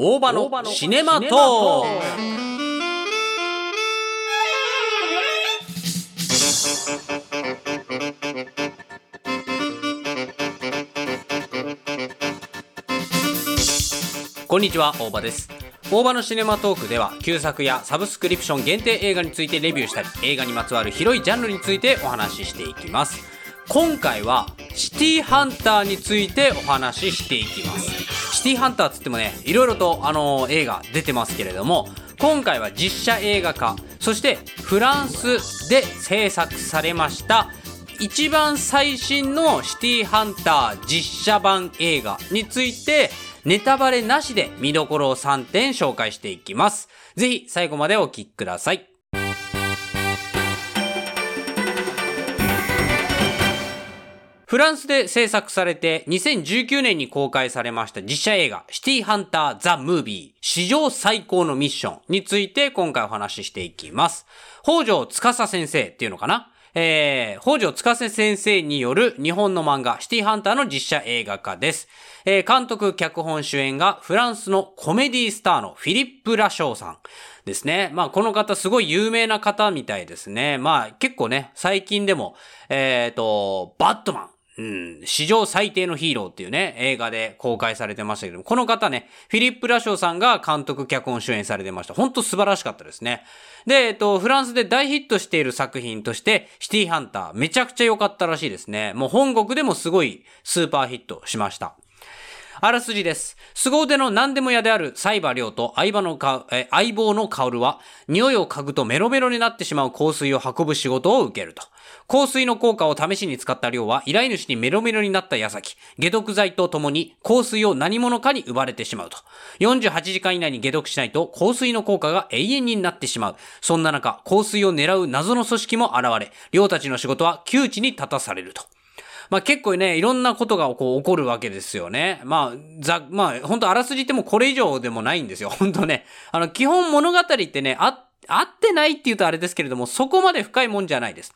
大場のシネマトーこんにちは、大場です。大場のシネマトークでは、旧作やサブスクリプション限定映画についてレビューしたり、映画にまつわる広いジャンルについてお話ししていきます。今回は、シティハンターについてお話ししていきます。シティハンターつってもね、いろいろと、あの映画出てますけれども、今回は実写映画化、そしてフランスで制作されました、一番最新のシティハンター実写版映画についてネタバレなしで見どころを3点紹介していきます。ぜひ最後までお聞きください。フランスで制作されて2019年に公開されました実写映画シティハンターザ・ムービー史上最高のミッションについて今回お話ししていきます。北条司先生っていうのかな？えー、北条司先生による日本の漫画シティハンターの実写映画化です。えー、監督、脚本、主演がフランスのコメディスターのフィリップ・ラショーさんですね。まあこの方すごい有名な方みたいですね。まあ結構ね、最近でも、えっ、と、バットマン、うん、史上最低のヒーローっていうね、映画で公開されてましたけども、この方ね、フィリップ・ラショーさんが監督、脚本、主演されてました。本当素晴らしかったですね。で、えっと、フランスで大ヒットしている作品として、シティハンター、めちゃくちゃ良かったらしいですね。もう本国でもすごいスーパーヒットしました。あらすじです。凄腕の何でも屋であるサイバー亮と相棒のかえ相棒の薫は、匂いを嗅ぐとメロメロになってしまう香水を運ぶ仕事を受けると。香水の効果を試しに使った亮は、依頼主にメロメロになった矢先、解毒剤とともに香水を何者かに奪われてしまうと。48時間以内に解毒しないと香水の効果が永遠になってしまう。そんな中、香水を狙う謎の組織も現れ、亮たちの仕事は窮地に立たされると。まあ結構ね、いろんなことがこう起こるわけですよね。まあ、ざ、まあ、本当あらすじってもこれ以上でもないんですよ。本当ね。あの、基本物語ってね、あ、合ってないって言うとあれですけれども、そこまで深いもんじゃないです。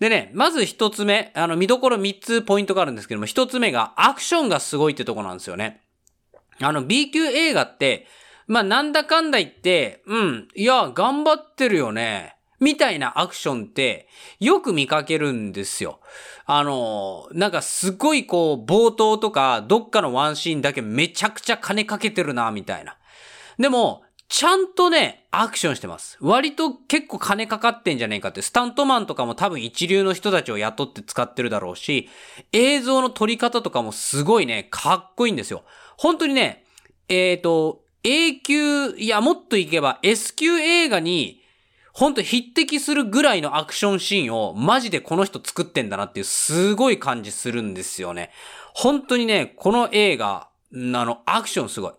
でね、まず一つ目、あの、見どころ三つポイントがあるんですけども、一つ目がアクションがすごいってとこなんですよね。あの、B 級映画って、まあ、なんだかんだ言って、うん、いや、頑張ってるよね。みたいなアクションって、よく見かけるんですよ。あの、なんかすごいこう、冒頭とか、どっかのワンシーンだけめちゃくちゃ金かけてるな、みたいな。でも、ちゃんとね、アクションしてます。割と結構金かかってんじゃねえかって、スタントマンとかも多分一流の人たちを雇って使ってるだろうし、映像の撮り方とかもすごいね、かっこいいんですよ。本当にね、えっ、と、A 級、いや、もっといけば S 級映画に、本当匹敵するぐらいのアクションシーンをマジでこの人作ってんだなっていうすごい感じするんですよね。本当にね、この映画、あの、アクションすごい。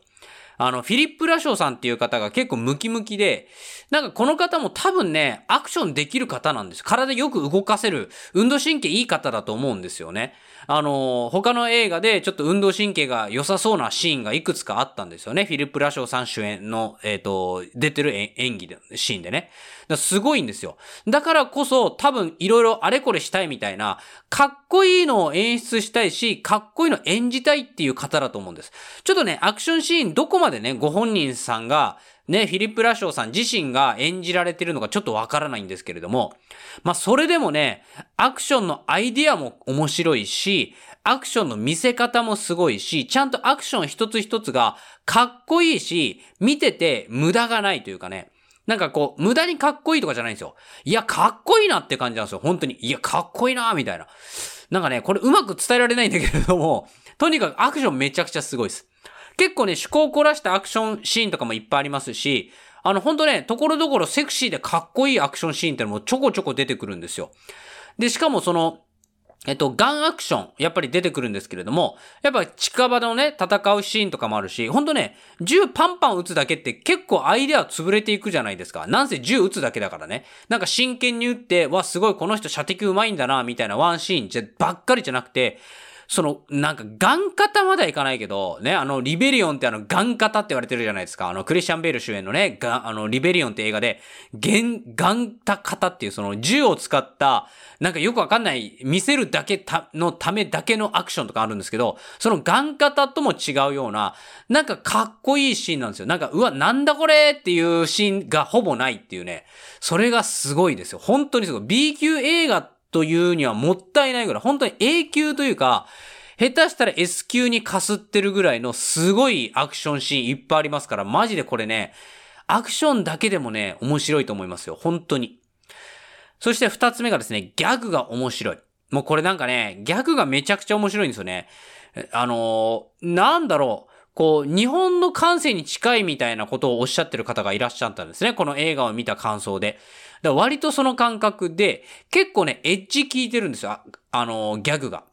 あの、フィリップ・ラショーさんっていう方が結構ムキムキで、なんかこの方も多分ね、アクションできる方なんです。体よく動かせる、運動神経いい方だと思うんですよね。あの、他の映画でちょっと運動神経が良さそうなシーンがいくつかあったんですよね。フィリップ・ラショーさん主演の、えっ、と、出てる演技で、シーンでね。すごいんですよ。だからこそ多分いろいろあれこれしたいみたいな、かっこいいのを演出したいし、かっこいいのを演じたいっていう方だと思うんです。ちょっとね、アクションシーンどこまでね、ご本人さんが、ね、フィリップ・ラショーさん自身が演じられてるのかちょっとわからないんですけれども、まあ、それでもね、アクションのアイディアも面白いし、アクションの見せ方もすごいし、ちゃんとアクション一つ一つがかっこいいし、見てて無駄がないというかね、なんかこう、無駄にかっこいいとかじゃないんですよ。いや、かっこいいなって感じなんですよ。本当に。いや、かっこいいなみたいな。なんかね、これうまく伝えられないんだけれども、とにかくアクションめちゃくちゃすごいです。結構ね、趣向を凝らしたアクションシーンとかもいっぱいありますし、あの、ほんとね、ところどころセクシーでかっこいいアクションシーンってのもちょこちょこ出てくるんですよ。で、しかもその、えっと、ガンアクション、やっぱり出てくるんですけれども、やっぱ近場のね、戦うシーンとかもあるし、ほんとね、銃パンパン撃つだけって結構アイデア潰れていくじゃないですか。なんせ銃撃つだけだからね。なんか真剣に撃って、わ、すごいこの人射的上手いんだな、みたいなワンシーンじゃ、ばっかりじゃなくて、その、なんか、ガン型まではいかないけど、ね、あの、リベリオンってあの、ガン型って言われてるじゃないですか。あの、クリスチャン・ベール主演のね、ガあの、リベリオンって映画で、ゲン、ガンタ型っていうその、銃を使った、なんかよくわかんない、見せるだけた、のためだけのアクションとかあるんですけど、そのガン型とも違うような、なんかかっこいいシーンなんですよ。なんか、うわ、なんだこれっていうシーンがほぼないっていうね。それがすごいですよ。本当にすごい。B 級映画というにはもったいないぐらい、本当に A 級というか、下手したら S 級にかすってるぐらいのすごいアクションシーンいっぱいありますから、マジでこれね、アクションだけでもね、面白いと思いますよ。本当に。そして二つ目がですね、ギャグが面白い。もうこれなんかね、ギャグがめちゃくちゃ面白いんですよね。あのー、なんだろう。こう、日本の感性に近いみたいなことをおっしゃってる方がいらっしゃったんですね。この映画を見た感想で。だ割とその感覚で、結構ね、エッジ効いてるんですよ。あ、あのー、ギャグが。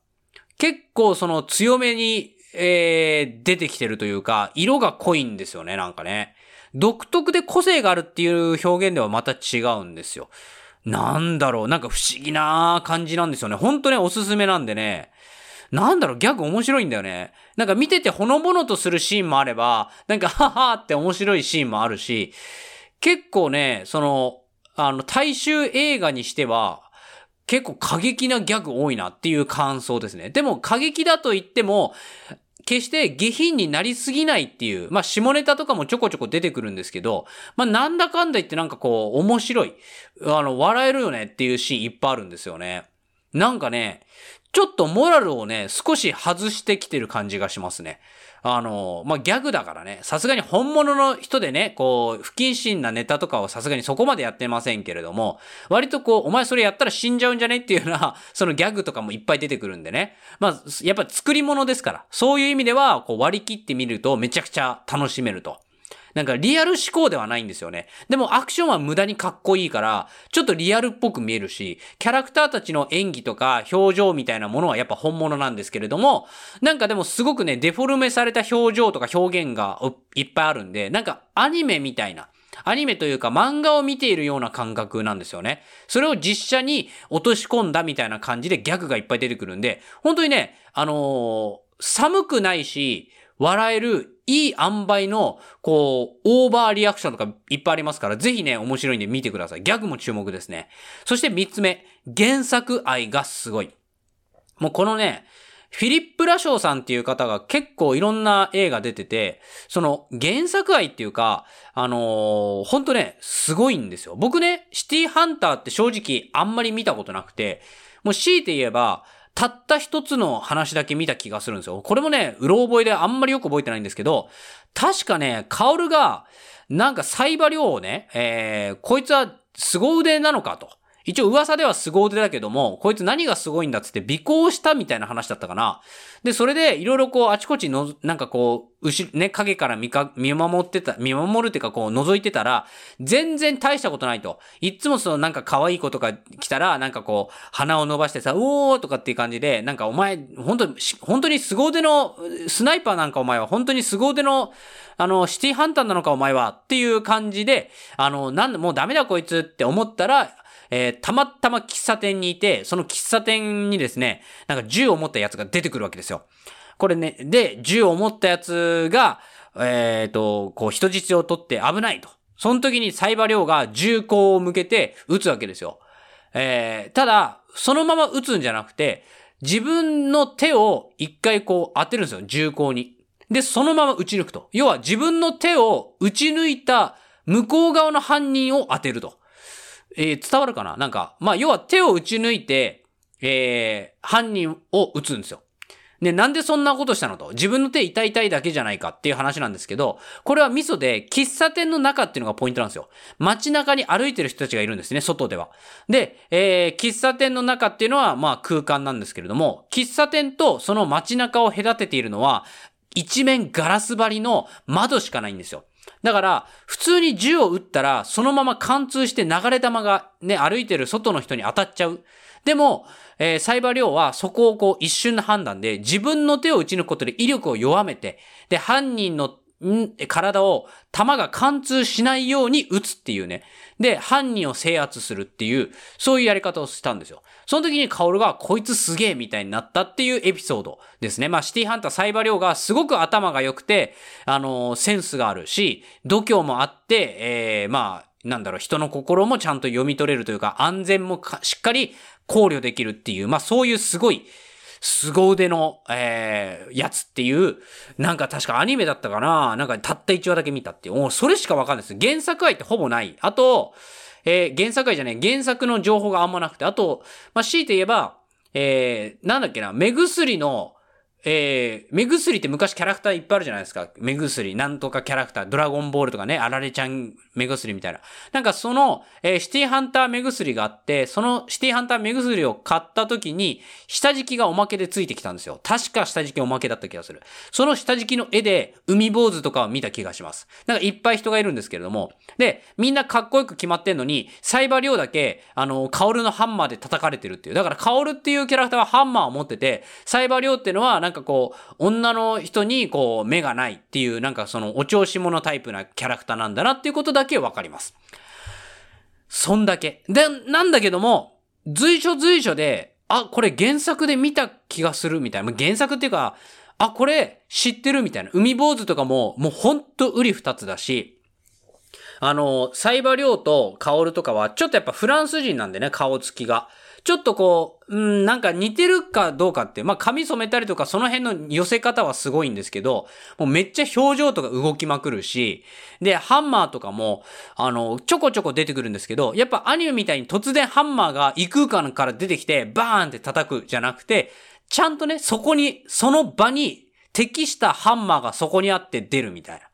結構その強めに、えー、出てきてるというか、色が濃いんですよね、なんかね。独特で個性があるっていう表現ではまた違うんですよ。なんだろう、なんか不思議な感じなんですよね。ほんとね、おすすめなんでね。なんだろう、ギャグ面白いんだよね。なんか見ててほのぼのとするシーンもあれば、なんか、ははって面白いシーンもあるし、結構ね、その、あの、大衆映画にしては、結構過激なギャグ多いなっていう感想ですね。でも過激だと言っても、決して下品になりすぎないっていう、まあ下ネタとかもちょこちょこ出てくるんですけど、まあなんだかんだ言ってなんかこう面白い、あの笑えるよねっていうシーンいっぱいあるんですよね。なんかね、ちょっとモラルをね、少し外してきてる感じがしますね。あの、まあ、ギャグだからね、さすがに本物の人でね、こう、不謹慎なネタとかをさすがにそこまでやってませんけれども、割とこう、お前それやったら死んじゃうんじゃねっていうような、そのギャグとかもいっぱい出てくるんでね。まあ、やっぱ作り物ですから、そういう意味では、こう割り切ってみるとめちゃくちゃ楽しめると。なんかリアル思考ではないんですよね。でもアクションは無駄にかっこいいから、ちょっとリアルっぽく見えるし、キャラクターたちの演技とか表情みたいなものはやっぱ本物なんですけれども、なんかでもすごくね、デフォルメされた表情とか表現がいっぱいあるんで、なんかアニメみたいな、アニメというか漫画を見ているような感覚なんですよね。それを実写に落とし込んだみたいな感じでギャグがいっぱい出てくるんで、本当にね、あのー、寒くないし、笑えるいい塩梅の、こう、オーバーリアクションとかいっぱいありますから、ぜひね、面白いんで見てください。ギャグも注目ですね。そして三つ目、原作愛がすごい。もうこのね、フィリップ・ラショーさんっていう方が結構いろんな映画出てて、その原作愛っていうか、あのー、ほんとね、すごいんですよ。僕ね、シティハンターって正直あんまり見たことなくて、もう強いて言えば、たった一つの話だけ見た気がするんですよ。これもね、うろ覚えであんまりよく覚えてないんですけど、確かね、カオルが、なんかサイバリョウをね、えー、こいつは凄腕なのかと。一応噂では凄腕だけども、こいつ何がすごいんだっつって尾行したみたいな話だったかな。で、それでいろいろこうあちこちの、なんかこう、後ね、影から見か、見守ってた、見守るっていうかこう覗いてたら、全然大したことないと。いつもそのなんか可愛い子とか来たら、なんかこう、鼻を伸ばしてさ、おーとかっていう感じで、なんかお前、本当に、本当に凄腕の、スナイパーなんかお前は本当に凄腕の、あの、シティハンターなのかお前はっていう感じで、あの、なんもうダメだこいつって思ったら、えー、たまたま喫茶店にいて、その喫茶店にですね、なんか銃を持ったやつが出てくるわけですよ。これね、で、銃を持ったやつが、えっ、ー、と、こう人質を取って危ないと。その時にサイバリョウが銃口を向けて撃つわけですよ。えー、ただ、そのまま撃つんじゃなくて、自分の手を一回こう当てるんですよ、銃口に。で、そのまま撃ち抜くと。要は自分の手を撃ち抜いた向こう側の犯人を当てると。えー、伝わるかな？なんか、まあ、要は手を打ち抜いて、えー、犯人を撃つんですよ。ね、なんでそんなことしたのと？自分の手痛い痛いだけじゃないかっていう話なんですけど、これはミソで、喫茶店の中っていうのがポイントなんですよ。街中に歩いてる人たちがいるんですね、外では。で、えー、喫茶店の中っていうのは、まあ空間なんですけれども、喫茶店とその街中を隔てているのは、一面ガラス張りの窓しかないんですよ。だから、普通に銃を撃ったら、そのまま貫通して流れ弾がね、歩いてる外の人に当たっちゃう。でも、えー、サイバー量はそこをこう一瞬の判断で自分の手を撃ち抜くことで威力を弱めて、で、犯人のん体を弾が貫通しないように撃つっていうね。で、犯人を制圧するっていう、そういうやり方をしたんですよ。その時にカオルがこいつすげえみたいになったっていうエピソードですね。まあシティハンターサイバリョウがすごく頭が良くて、あのー、センスがあるし、度胸もあって、えー、まあ、なんだろう、人の心もちゃんと読み取れるというか、安全もしっかり考慮できるっていう、まあそういうすごい、凄腕の、えー、やつっていう、なんか確かアニメだったかななんかたった1話だけ見たっていう。もうそれしかわかんないです。原作愛ってほぼない。あと、えー、原作愛じゃない、原作の情報があんまなくて、あと、まあ、強いて言えば、えー、なんだっけな、目薬の、えー、目薬って昔キャラクターいっぱいあるじゃないですか。目薬、なんとかキャラクター、ドラゴンボールとかね、あられちゃん目薬みたいな。なんかその、えー、シティハンター目薬があって、そのシティハンター目薬を買った時に、下敷きがおまけでついてきたんですよ。確か下敷きおまけだった気がする。その下敷きの絵で、海坊主とかを見た気がします。なんかいっぱい人がいるんですけれども。で、みんなかっこよく決まってんのに、サイバリョウだけ、あの、カオルのハンマーで叩かれてるっていう。だからカオルっていうキャラクターはハンマーを持ってて、サイバリョウっていうのは、なんかこう、女の人にこう目がないっていうなんかそのお調子者タイプなキャラクターなんだなっていうことだけわかります。そんだけ。で、なんだけども、随所随所で、あ、これ原作で見た気がするみたいな。原作っていうか、あ、これ知ってるみたいな。海坊主とかも、もうほんと売り二つだし、あの、サイバリョウとカオルとかは、ちょっとやっぱフランス人なんでね、顔つきが。ちょっとこう、うん、なんか似てるかどうかって、まあ髪染めたりとかその辺の寄せ方はすごいんですけど、もうめっちゃ表情とか動きまくるし、で、ハンマーとかも、あの、ちょこちょこ出てくるんですけど、やっぱアニメみたいに突然ハンマーが異空間から出てきて、バーンって叩くじゃなくて、ちゃんとね、そこに、その場に適したハンマーがそこにあって出るみたいな。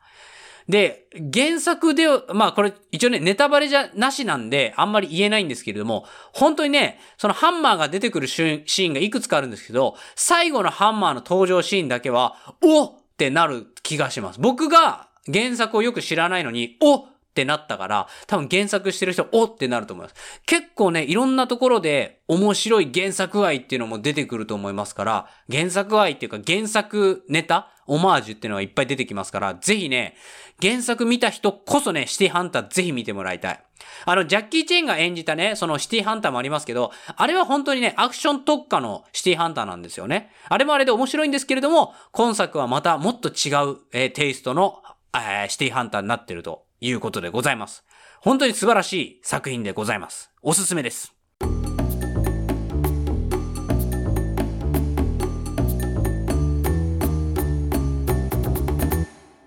で、原作で、まあこれ一応ね、ネタバレじゃなしなんで、あんまり言えないんですけれども、本当にね、そのハンマーが出てくるシーンがいくつかあるんですけど、最後のハンマーの登場シーンだけは、おってなる気がします。僕が原作をよく知らないのに、おってなったから、多分原作してる人、おってなると思います。結構ね、いろんなところで面白い原作愛っていうのも出てくると思いますから、原作愛っていうか原作ネタオマージュっていうのがいっぱい出てきますから、ぜひね、原作見た人こそね、シティハンターぜひ見てもらいたい。あの、ジャッキー・チェンが演じたね、そのシティハンターもありますけど、あれは本当にね、アクション特化のシティハンターなんですよね。あれもあれで面白いんですけれども、今作はまたもっと違う、えー、テイストの、えー、シティハンターになってるということでございます。本当に素晴らしい作品でございます。おすすめです。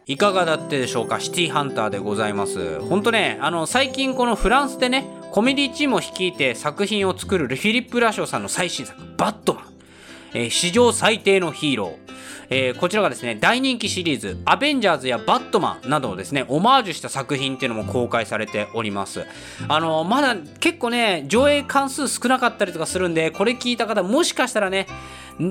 いかがだったでしょうか？シティハンターでございます。ほんとね、あの、最近このフランスでね、コメディチームを率いて作品を作るフィリップ・ラショーさんの最新作、バットマン。えー、史上最低のヒーロー。えー、こちらがですね、大人気シリーズ、アベンジャーズやバットマンなどをですね、オマージュした作品っていうのも公開されております。あのー、まだ結構ね、上映関数少なかったりとかするんで、これ聞いた方、もしかしたらね、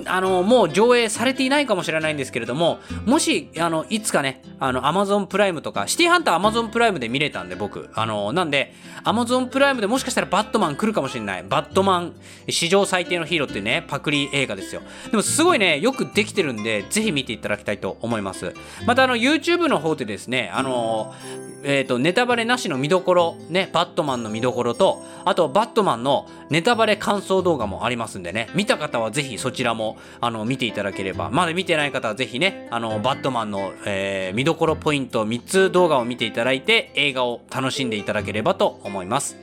あの、もう上映されていないかもしれないんですけれども、もし、あの、いつかね、あの、アマゾンプライムとか、シティハンターアマゾンプライムで見れたんで、僕。あの、なんで、アマゾンプライムでもしかしたらバットマン来るかもしれない。バットマン、史上最低のヒーローっていうね、パクリ映画ですよ。でも、すごいね、よくできてるんで、ぜひ見ていただきたいと思います。また、あの、YouTube の方でですね、あの、えっ、ー、と、ネタバレなしの見どころ、ね、バットマンの見どころと、あと、バットマンのネタバレ感想動画もありますんでね、見た方はぜひそちらも、あの、見ていただければ、まだ見てない方はぜひね、あの、バットマンの、えー、見どころポイント3つ動画を見ていただいて、映画を楽しんでいただければと思います。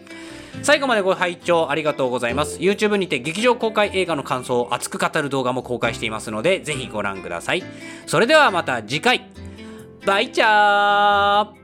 最後までご拝聴ありがとうございます。YouTube にて劇場公開映画の感想を熱く語る動画も公開していますので、ぜひご覧ください。それではまた次回。バイチャー